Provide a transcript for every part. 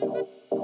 Thank you.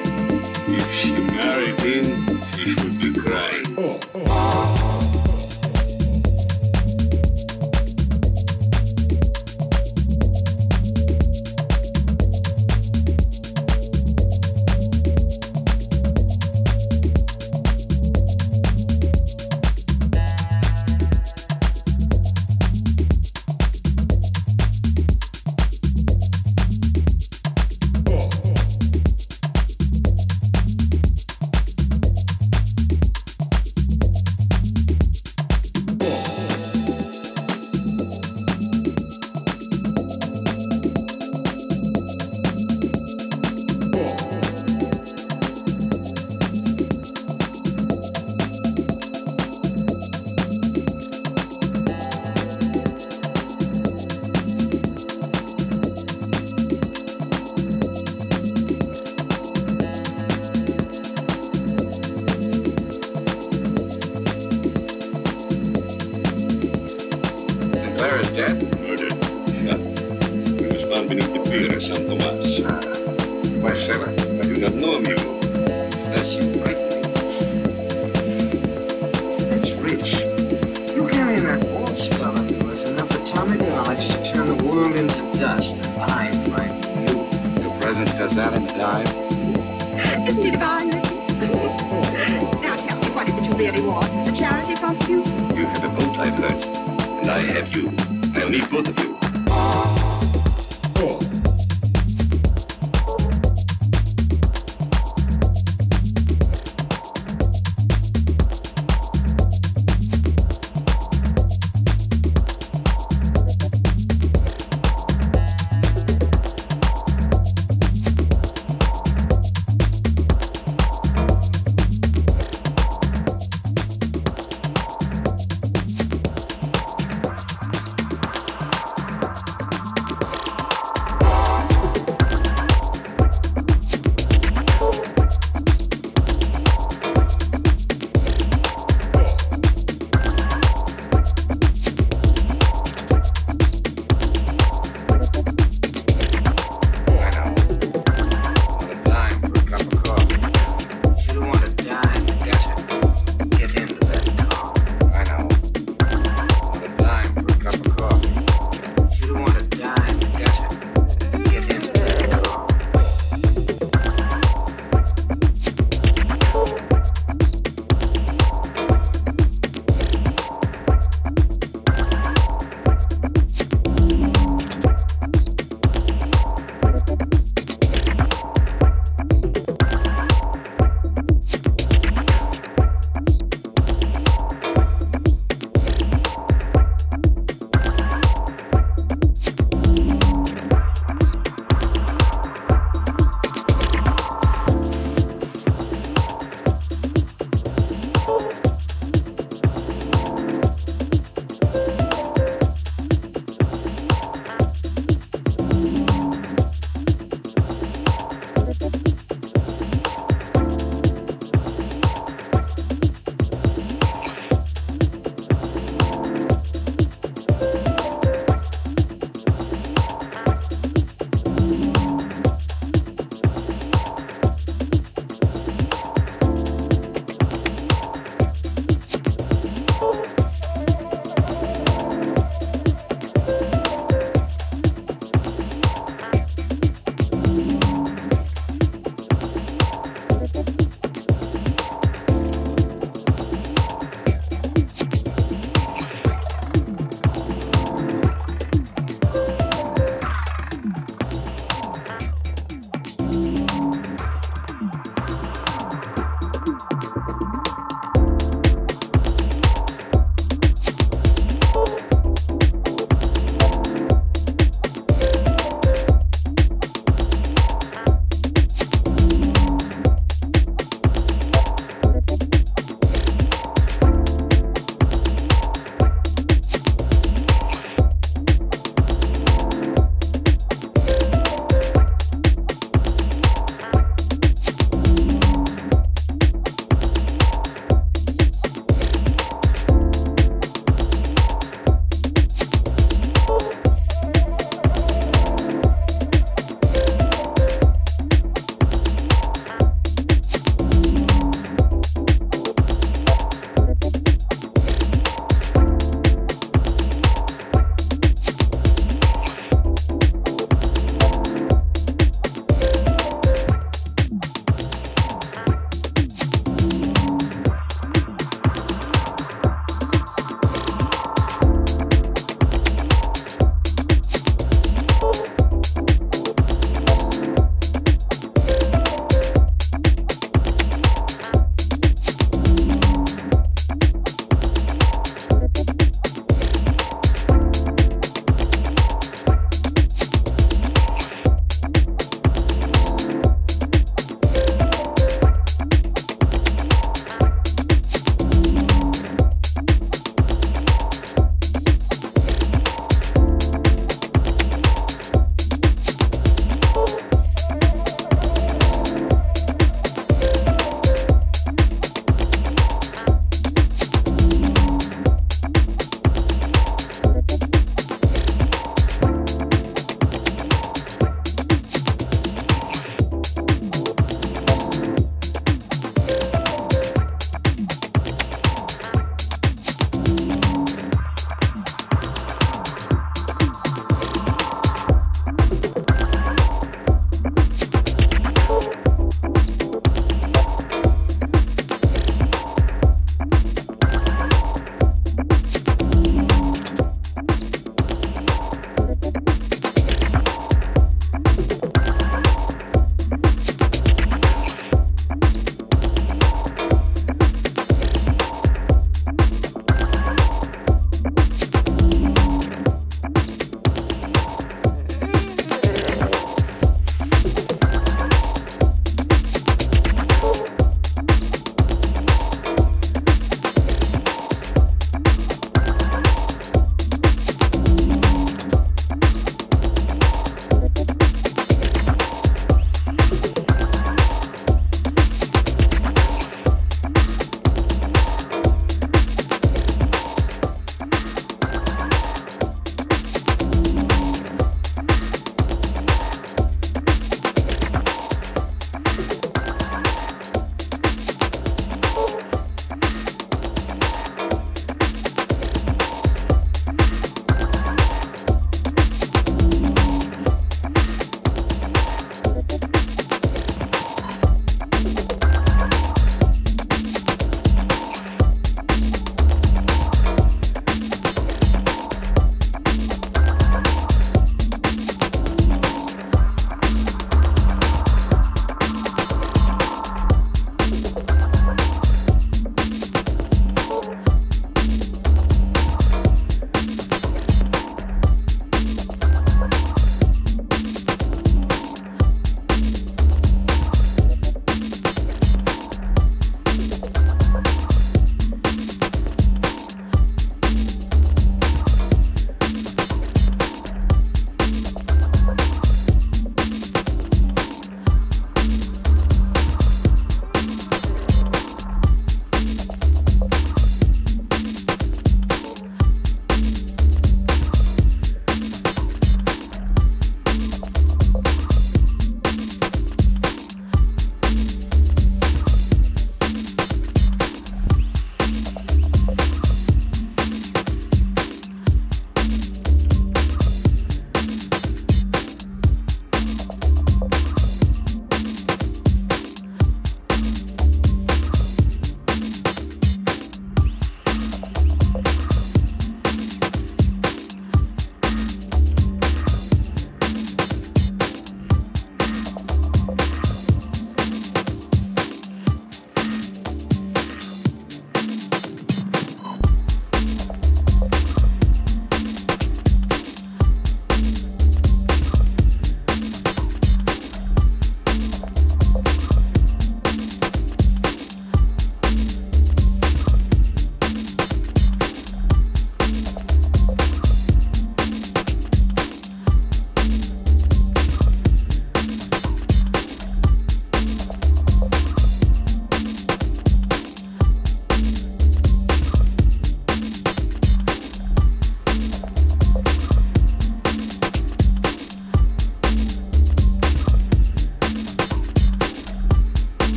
Married Your president does that in a dime. Isn't it divine? now tell me, what is it you really want? A charity contribution? You have a boat, I've heard. And I have you. I'll need both of you.